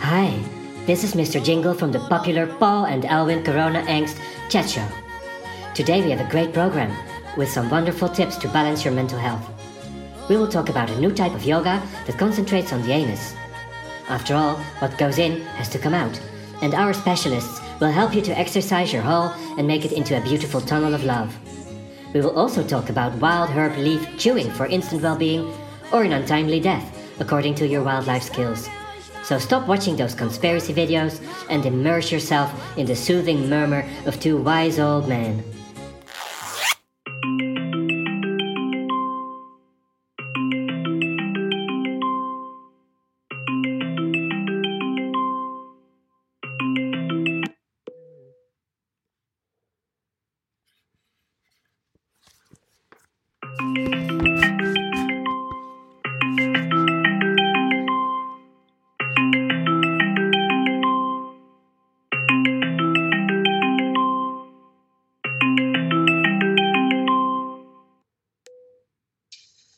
Hi, this is Mr. Jingle from the popular Paul and Elwin Corona Angst chat show. Today we have a great program with some wonderful tips to balance your mental health. We will talk about a new type of yoga that concentrates on the anus. After all, what goes in has to come out, and our specialists will help you to exercise your hole and make it into a beautiful tunnel of love. We will also talk about wild herb leaf chewing for instant well being or an untimely death, according to your wildlife skills. So stop watching those conspiracy videos and immerse yourself in the soothing murmur of two wise old men.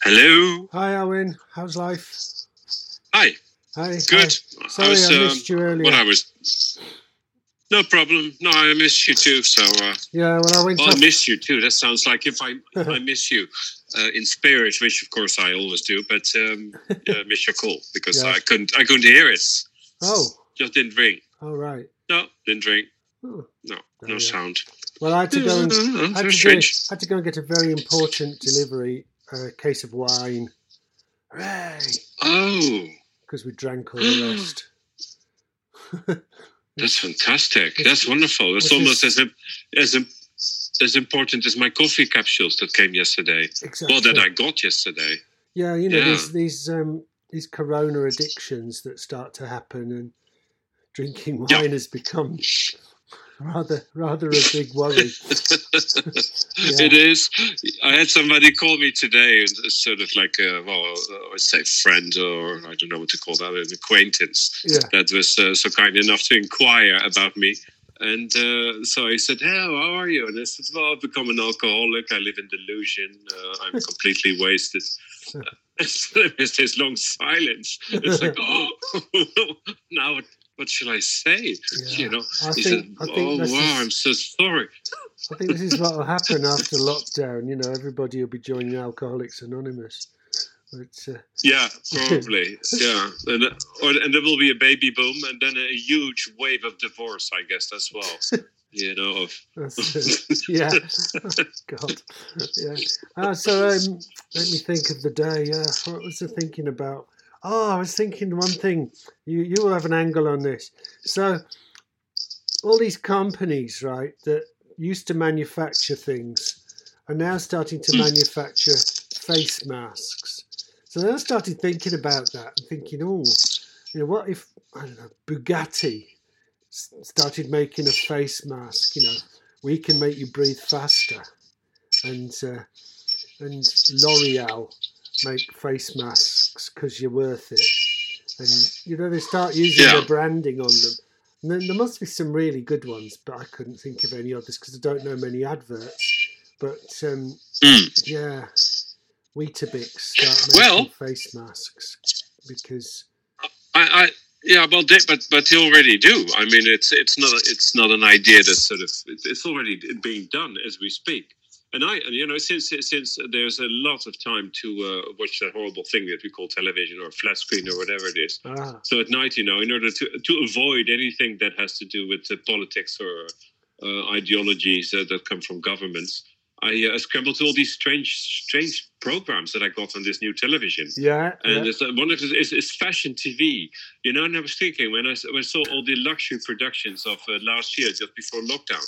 Hello. Hi, Owen. How's life? Hi. Hi. Good. Hi. Sorry, I, was, I um, missed you earlier. When I was. No problem. No, I missed you too. So. Uh, yeah, when I went well, I missed you too. That sounds like if I if I miss you uh, in spirit, which of course I always do, but um, uh, miss your call because Yeah. I couldn't I couldn't hear it. oh, Just didn't ring. all right. No, didn't ring. Oh. No, no sound. Well, I had to go and Oh, I had to, go, strange. had to go and get a very important delivery, a case of wine. Hooray! Oh, Because we drank all the rest. that's fantastic. That's wonderful. It's almost is- as im- as im- as important as my coffee capsules that came yesterday. Exactly. Well, that I got yesterday. yeah, you know Yeah. these these um these corona addictions that start to happen, and drinking wine Yeah. has become rather rather a big worry. It is. I had somebody call me today, and sort of like a well, I would say friend, or I don't know what to call that, an acquaintance Yeah. that was uh, so kind enough to inquire about me. And uh, so I said, "Hey, how are you?" And I said, "Well, I've become an alcoholic. I live in delusion. Uh, I'm completely wasted." so there was this long silence. It's like, oh, now what, should I say? Yeah. You know, I he think said, "Oh wow, is- I'm so sorry." I think this is what will happen after lockdown. You know, everybody will be joining Alcoholics Anonymous. But uh, Yeah, probably. yeah, and uh, or, and there will be a baby boom, and then a huge wave of divorce, I guess, as well. You know, uh, yeah, God, yeah. Uh, so um, let me think of the day. Uh, what was I thinking about? Oh, I was thinking one thing. You you will have an angle on this. So all these companies, right, that used to manufacture things, are now starting to manufacture face masks. So then I started thinking about that and thinking, oh, you know, what if I don't know Bugatti started making a face mask? You know, we can make you breathe faster, and uh, and L'Oreal make face masks because you're worth it, and you know they start using Yeah. their branding on them. And then there must be some really good ones, but I couldn't think of any others because I don't know many adverts. But um, Mm. yeah, Weetabix start making Well- face masks because I, I yeah, well, they, but but they already do. I mean, it's it's not a, it's not an idea that's sort of it's already being done as we speak. And I, you know, since since there's a lot of time to uh, watch that horrible thing that we call television or flat screen or whatever it is, ah, So at night, you know, in order to to avoid anything that has to do with uh, politics or uh, ideologies uh, that come from governments, I uh, scrambled to all these strange strange programs that I got on this new television. yeah, And yeah. it's, uh, one of it is, fashion TV. You know, and I was thinking when I, when I saw all the luxury productions of uh, last year, just before lockdown,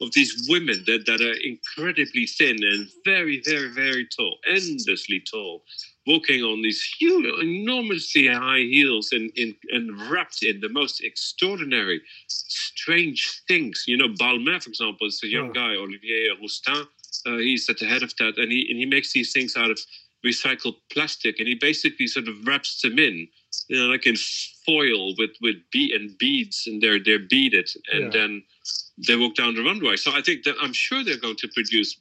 of these women that, that are incredibly thin and very, very, very tall, endlessly tall, walking on these huge, enormously high heels and, in, and wrapped in the most extraordinary, strange things. You know, Balmain, for example, is a young Oh. guy, Olivier Rousteing. Uh, he's at the head of that, and he and he makes these things out of recycled plastic, and he basically sort of wraps them in, you know, like in foil with with bead and beads, and they're they're beaded, and Yeah. then they walk down the runway. So I think that I'm sure they're going to produce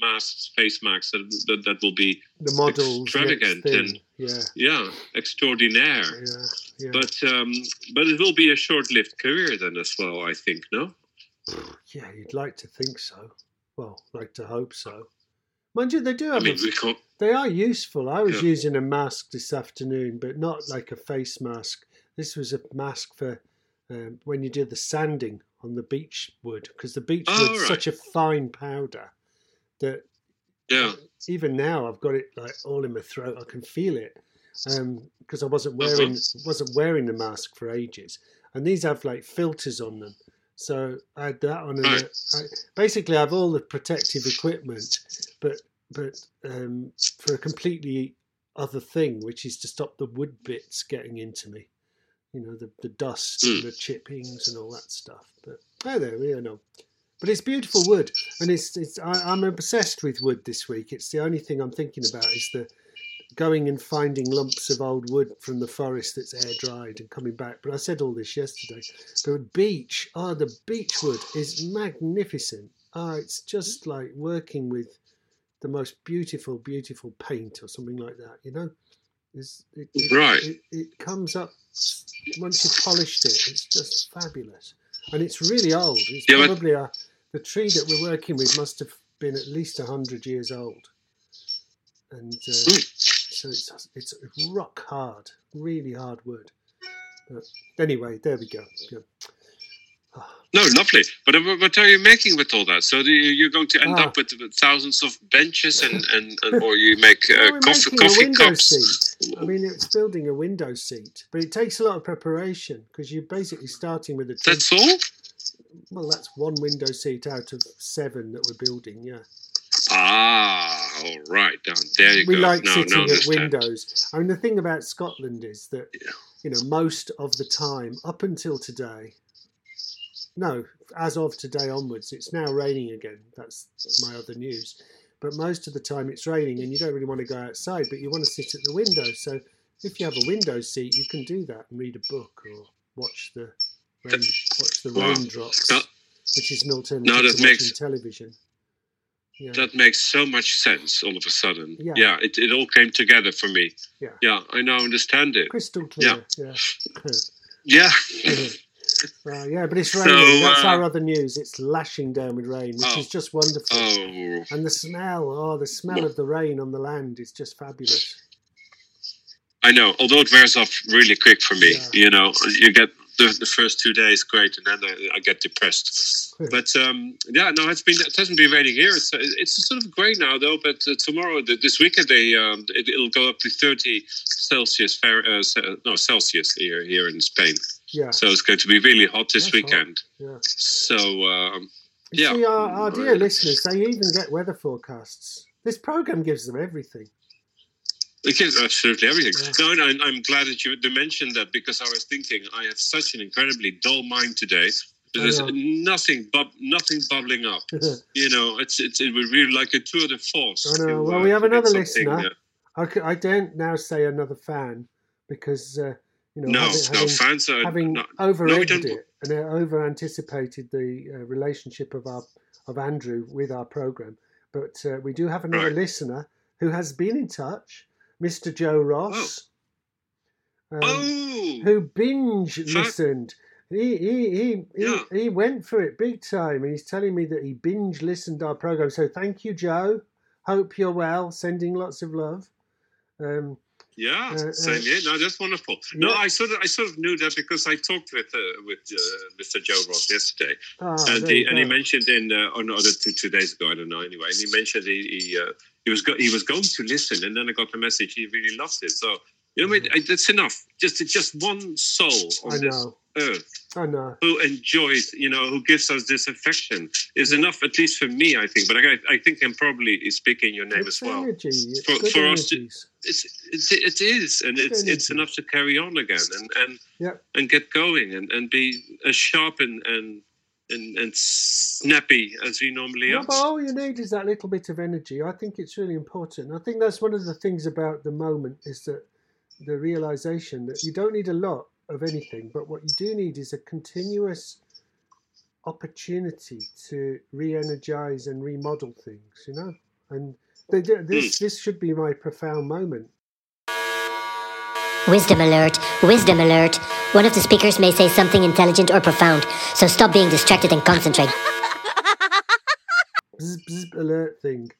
masks, face masks that that, that will be The models. Extravagant and- yeah, yeah extraordinaire. yeah, yeah. But um, but it will be a short-lived career then as well. I think no. yeah, you'd like to think so. Well, like to hope so. Mind you, they do I have. mean, a, we can't. they are useful. I was Yeah. using a mask this afternoon, but not like a face mask. This was a mask for um, when you do the sanding on the beech wood, because the beech Oh, wood's right. such a fine powder that Yeah. even now I've got it like all in my throat. I can feel it because I wasn't wearing wasn't wearing the mask for ages, and these have like filters on them. So I had that on, and uh, I, basically I have all the protective equipment, but but um, for a completely other thing, which is to stop the wood bits getting into me. You know, the, the dust and Mm. the chippings and all that stuff. But oh, there we know. But it's beautiful wood, and it's it's. I, I'm obsessed with wood this week. It's the only thing I'm thinking about is the going and finding lumps of old wood from the forest that's air dried and coming back. But I said all this yesterday. But beech, oh, the beech wood is magnificent. Oh, it's just like working with the most beautiful, beautiful paint or something like that. You know, it's, it, it, Right. It, it comes up once you've polished it. It's just fabulous, and it's really old. It's Yeah, probably a, the tree that we're working with must have been at least hundred years old, and uh, Hmm. So it's it's rock hard, really hard wood. But anyway, there we go. Yeah. Ah, No, lovely. But uh, what are you making with all that? So you, you're going to end Ah. up with, thousands of benches, and, and, and or you make uh, Well, coffee coffee cups. seat. I mean, it's building a window seat, but it takes a lot of preparation because you're basically starting with a. That's all. well, that's one window seat out of seven that we're building. Yeah, Ah, all right. Down there you we go. like now, sitting now at windows. I mean, the thing about Scotland is that Yeah. you know most of the time up until today. No, as of today onwards, it's now raining again. That's my other news. But most of the time it's raining and you don't really want to go outside, but you want to sit at the window. So if you have a window seat, you can do that and read a book or watch the rain, watch the Wow. raindrops, Now- which is an alternative to makes- watching television. Yeah. That makes so much sense all of a sudden. Yeah. it, it all came together for me. Yeah. Yeah, I now understand it. Crystal clear. Yeah. Yeah. Uh, yeah, but it's So, raining. That's uh, our other news. It's lashing down with rain, which Oh. is just wonderful. Oh, And the smell, oh, the smell of the rain on the land is just fabulous. I know. Although it wears off really quick for me. Yeah. You know, you get the, the first two days great, and then I, I get depressed. but um, yeah, no, it's been it hasn't been raining here. It's it's sort of grey now though. But uh, tomorrow, th- this weekend, they um, it, it'll go up to thirty Celsius, uh, no Celsius here here in Spain. Yeah, So it's going to be really hot this That's hot. weekend. yeah. So um, Yeah. see, our, our dear listeners, they even get weather forecasts. This program gives them everything. It gives absolutely everything. No, and I'm, I'm glad that you mentioned that because I was thinking I have such an incredibly dull mind today. There's nothing, bub- nothing bubbling up. You know, it's it's it would really like a tour de force. I know. to, Well, uh, we have another listener. I, c- I don't now say another fan because, uh, you know, no, having, no having, fans are having no, over no, we egged don't- it and over anticipated the uh, relationship of our of Andrew with our program. But uh, we do have another Right. listener who has been in touch, Mr. Joe Ross. Um, Oh, who binge listened. He he he, he, Yeah. he went for it big time, and he's telling me that he binge listened our program. So thank you, Joe. Hope you're well. Sending lots of love. Um, yeah, uh, same here. No, that's wonderful. No. I sort of I sort of knew that because I talked with uh, with uh, Mr. Joe Ross yesterday. ah, and he and he mentioned in uh, oh no, two, two days ago I don't know anyway, and he mentioned he he, uh, he was go- he was going to listen, and then I got the message he really loved it. So you know, I- that's enough. Just just one soul on I this know. earth I know. who enjoys, you know, who gives us this affection is enough, at least for me, I think. But I, I think I'm probably speaking your name It's as well. energy. It's For- for us to- It's, it's it is, and it's it's enough to carry on again and and Yep. and get going and and be as sharp and and and, and snappy as we normally No, are. but all you need is that little bit of energy. I think it's really important. I think that's one of the things about the moment is that the realization that you don't need a lot of anything, but what you do need is a continuous opportunity to re-energize and remodel things. You know, and they, do- this hmm. this should be my profound moment. Wisdom alert, wisdom alert. One of the speakers may say something intelligent or profound, so stop being distracted and concentrate. Bzz, bzz, alert thing.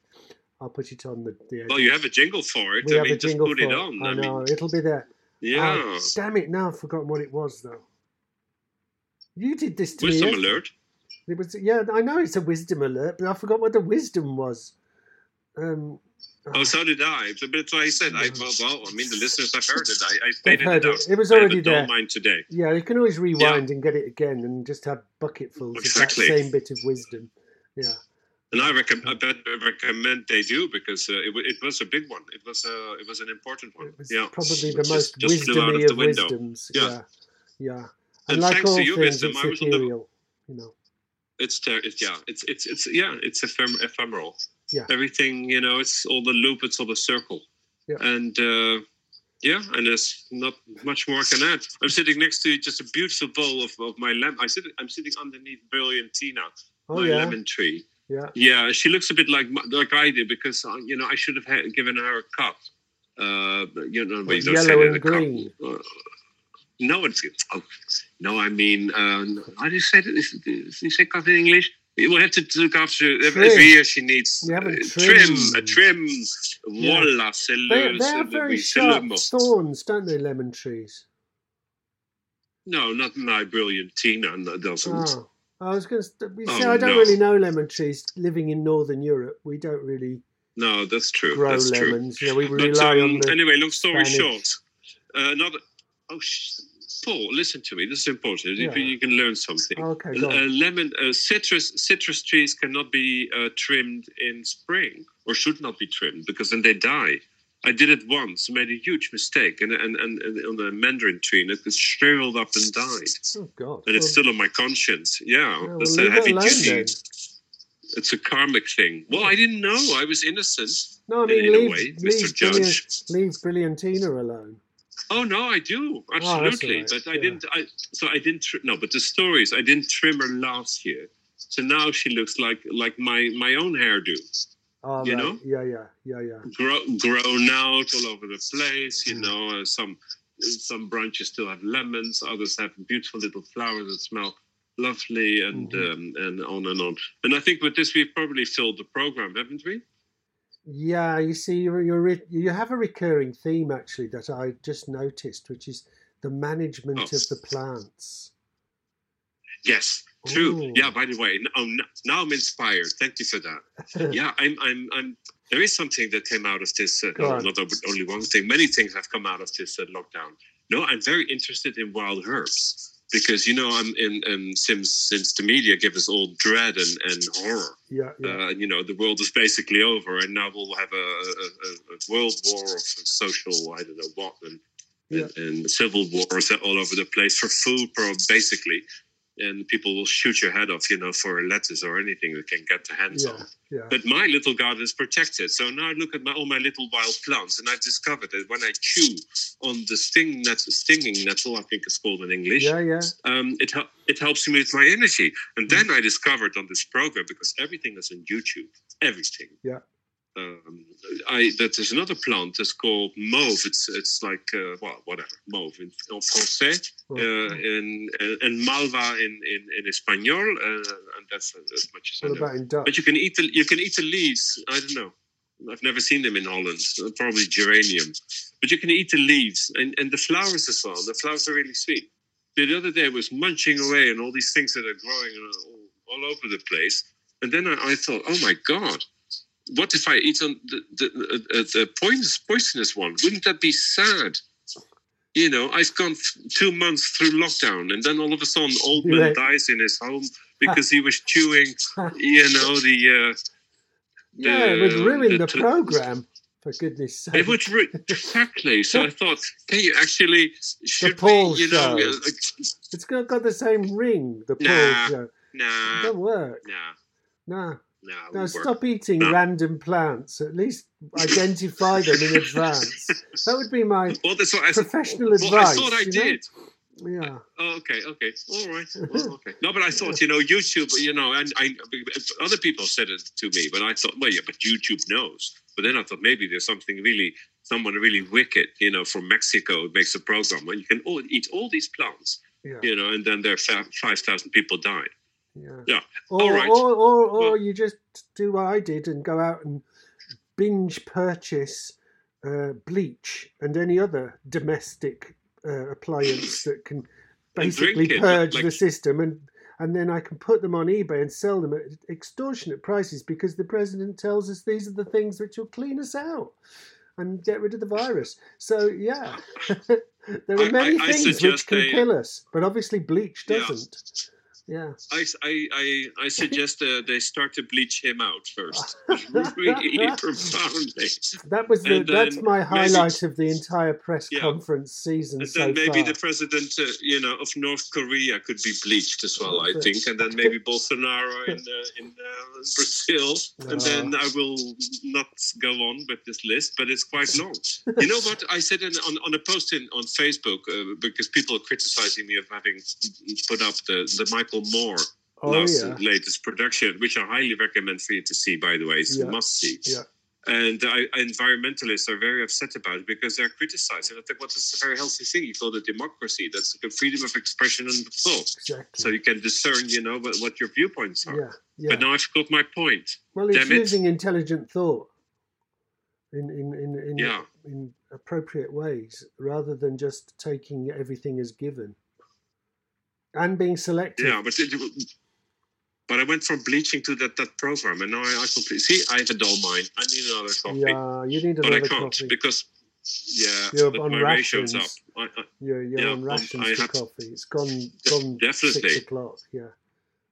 I'll put it on the. the Well, you have a jingle for it. we I have mean, a just jingle put for it it. on. I I know mean, it'll be there. Yeah. Ah, damn it! Now I've forgotten what it was though. You did this to Wisdom me. yesterday. alert. It was yeah. I know it's a wisdom alert, but I forgot what the wisdom was. Um, Oh, so did I. But that's why I said, I, well, well, I mean, the listeners have heard it. I, I stated heard it out. it. It was already there. mind today. Yeah, you can always rewind and get it again, and just have bucketfuls Exactly. of that same bit of wisdom. Yeah, And I, recommend, I recommend they do because uh, it, it was a big one. It was a, it was an important one. it yeah. probably the most just, flew out wisdomy of the of window. wisdoms. Yeah. Yeah, yeah. And, And like thanks all to you, things, wisdom, I was on the- You know. It's, ter- it's yeah, it's it's it's yeah, it's ephem- ephemeral. Yeah. Everything, you know, it's all the loop, it's all the circle. Yeah. And uh, yeah, and there's not much more I can add. I'm sitting next to just a beautiful bowl of, of my lemon. I sit, I'm sitting underneath Brilliantina, Oh my yeah, lemon tree. Yeah. Yeah, she looks a bit like like I did because uh, you know I should have had, given her a cup. Uh, but, you know, but you don't say yellow that and cup. green. Uh, no, it's oh, no. I mean, uh, how do you say that? You say cup in English? We'll have to look after every, Trim. every year. She needs We uh, haven't trim, a trim. Yeah. Voila, They, they have very sharp thorns, don't they? Lemon trees. No, not my Brilliantina. No, doesn't. Oh, I was going to. You Oh, I don't no. really know lemon trees. Living in northern Europe, we don't really No, that's true. grow that's true. lemons. You know, we But rely um, on the. anyway, long story Spanish. short, uh, another. Oh, sh- Paul, listen to me. This is important. You- Yeah. You can learn something. okay, go Uh, lemon uh, citrus citrus trees cannot be uh, trimmed in spring or should not be trimmed because then they die. I did it once, made a huge mistake, and and, and, and on the mandarin tree, and it just shriveled up and died. oh God. And it's Well, still on my conscience. Yeah, yeah, well, it's a heavy duty. then. It's a karmic thing. Well, I didn't know. I was innocent. No, I mean in a leave, way, leave, Judge. Brilliant, leave Brilliantina alone. Oh no, I do oh, that's absolutely, all right, but I yeah. didn't. I so I didn't. Tr- no, but the story is I didn't trim her last year, so now she looks like like my my own hairdo, Oh, You right. know? Yeah, yeah, yeah, yeah. grow, grown out all over the place. You Mm. know, uh, some some branches still have lemons, others have beautiful little flowers that smell lovely, and Mhm. um, and on and on. And I think with this we've probably filled the program, haven't we? Yeah, you see, you're, you're, re- you have a recurring theme actually that I just noticed, which is the management Oh. of the plants. Yes, true. Ooh. Yeah. By the way, n- oh, now I'm inspired. Thank you for that. yeah, I'm, I'm, I'm. There is something that came out of this. Uh, Go no, on. not only one thing. Many things have come out of this uh, lockdown. No, I'm very interested in wild herbs because you know I'm in. Um, since since the media give us all dread and, and horror. Yeah, yeah. Uh, you know, the world is basically over, and now we'll have a, a, a, a world war of social. I don't know what and. Yeah. And, and civil wars all over the place for food, pro- basically, and people will shoot your head off, you know, for a lettuce or anything they can get their hands Yeah, on. yeah. But my little garden is protected. So now I look at my, all my little wild plants, and I've discovered that when I chew on the sting net, stinging nettle, I think it's called in English, Yeah, yeah. um, it, it helps me with my energy. And then I discovered on this program, because everything is on YouTube, everything. Yeah. Um, I that there's another plant that's called mauve. It's it's like uh, well whatever mauve in, français Oh, uh, in, in in malva in in, in Espanol, uh, and that's as much as I know. about in Dutch? But you can eat the you can eat the leaves. I don't know. I've never seen them in Holland. Uh, Probably geranium, but you can eat the leaves and, and the flowers as well. The flowers are really sweet. The other day I was munching away and all these things that are growing uh, all, all over the place, and then I, I thought, oh my god, what if I eat on the the, uh, uh, the poisonous, poisonous one? Wouldn't that be sad? You know, I've gone two months through lockdown, and then all of a sudden, old man Right. dies in his home because he was chewing, you know, the. Uh, yeah, it would the- ruin the the- program, for goodness sake. It would re- exactly. So I thought, can you actually should Paul we, you know, show. uh, It's got, got the same ring, the Paul Nah. show. Nah, Don't work. nah, Nah. No, won't stop eating No. random plants. At least identify them in advance. That would be my Well, that's what I, professional well, I thought I you know? did. Yeah. Oh, okay, okay, all right, well, okay. No, but I thought, you know, YouTube, you know, and I, other people said it to me, but I thought, well, yeah, but YouTube knows. But then I thought maybe there's something really, someone really wicked, you know, from Mexico makes a program where you can all eat all these plants, Yeah. you know, and then there are five thousand people died. Yeah. Yeah. Or, All right. or, or, or Well- you just do what I did and go out and binge purchase uh, bleach and any other domestic uh, appliance that can basically it, purge like- the system and and then I can put them on eBay and sell them at extortionate prices because the president tells us these are the things which will clean us out and get rid of the virus. So yeah, there are I- many I- I things which can they- kill us, but obviously bleach doesn't. Yeah. I, I, I, I suggest uh, they start to bleach him out first, really profoundly. That was the that's my maybe- highlight of the entire press Yeah. conference season And so then maybe far. the president, uh, you know, of North Korea could be bleached as well. I it. think, and then maybe Bolsonaro in uh, in Brazil, and then I will not go on with this list, but it's quite long. You know what I said in, on on a post in on Facebook uh, because people are criticizing me of having put up the the Michael Moore oh last yeah, latest production, which I highly recommend for you to see. By the way, it's Yeah. a must see. Yeah. And I, uh, environmentalists are very upset about it because they're criticizing. I think, well, that's a very healthy thing. You call it democracy. That's the freedom of expression and thought. exactly. So you can discern, you know, what, what your viewpoints are. yeah, yeah. But now I forgot my point. well, it's damn it. using intelligent thought in in in in, Yeah. in appropriate ways rather than just taking everything as given and being selective. Yeah, but it, but I went from bleaching to that that program, and now I, I completely see. I have a dull mind. I need another coffee, Yeah, you need another coffee. but I can't coffee. because yeah, You're on my ratio's up. rations. I, I, You're, you're Yeah, on um, rations I for coffee. It's gone gone Definitely. six o'clock. Yeah,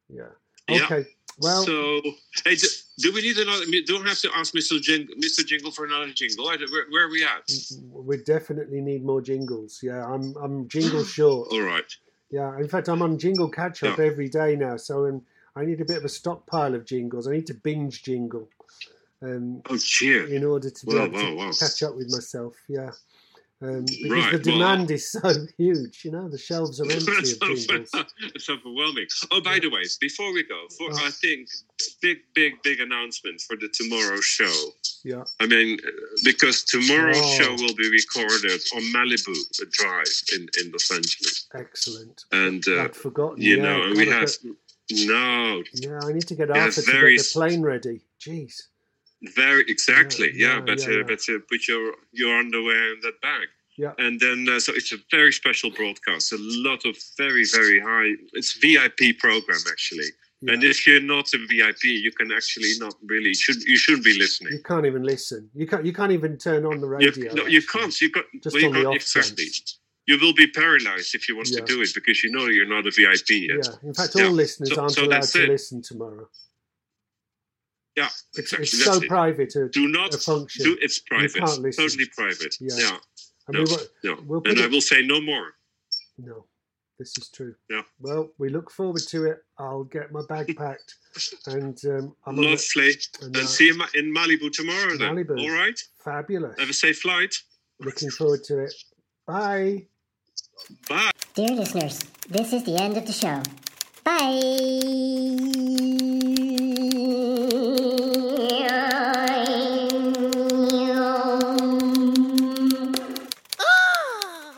yeah. Yeah. Okay. Well, so, hey, do, do we need another? Don't have to ask Mr. Jingle, Mr. Jingle for another jingle. I Where, where are we at? we definitely need more jingles. Yeah, I'm I'm jingle short. All right. Yeah, in fact, I'm on jingle catch up every day now, so um, I need a bit of a stockpile of jingles. I need to binge jingle, um, Oh, cheer. in order to be Wow, able to wow, catch up with myself. Yeah, um, because Right, the well- demand is so huge. You know, the shelves are empty of jingles. it's overwhelming. Oh, by the way, before we go, for Oh. I think big, big, big announcement for the tomorrow show. Yeah, I mean, because tomorrow's Oh. show will be recorded on Malibu Drive in, in Los Angeles, excellent. and uh, I'd forgotten. you yeah, know, and we have no Yeah, I need to get Yeah, Arthur to get the plane ready. Jeez. Very exactly, Yeah, yeah. yeah, but yeah, uh, yeah. but uh, put your your underwear in that bag. Yeah. And then uh, so it's a very special broadcast. A lot of very very high. It's VIP program actually. Yeah. And if you're not a VIP, you can actually not really should you shouldn't be listening. You can't even listen. You can't. You can't even turn on the You, radio. no, you can't. You can't. Just well, you on the off exactly. chance. You will be paralyzed if you want Yeah. to do it because you know you're not a VIP yet. Yeah. In fact, Yeah. all listeners So- aren't so allowed to it. listen tomorrow. Yeah, It's, exactly. it's so it. private a, Do not a function. do. It's private. You can't listen. Totally private. Yeah. yeah. and we no, won't- No. We'll and I will say no more. No, this is true. Yeah. Well, we look forward to it. I'll get my bag packed, and um, I'm. Lovely. And, And uh, see you in Malibu tomorrow then. Malibu. All right. fabulous. Have a safe flight. Looking forward to it. Bye. Bye. Dear listeners, this is the end of the show. Bye.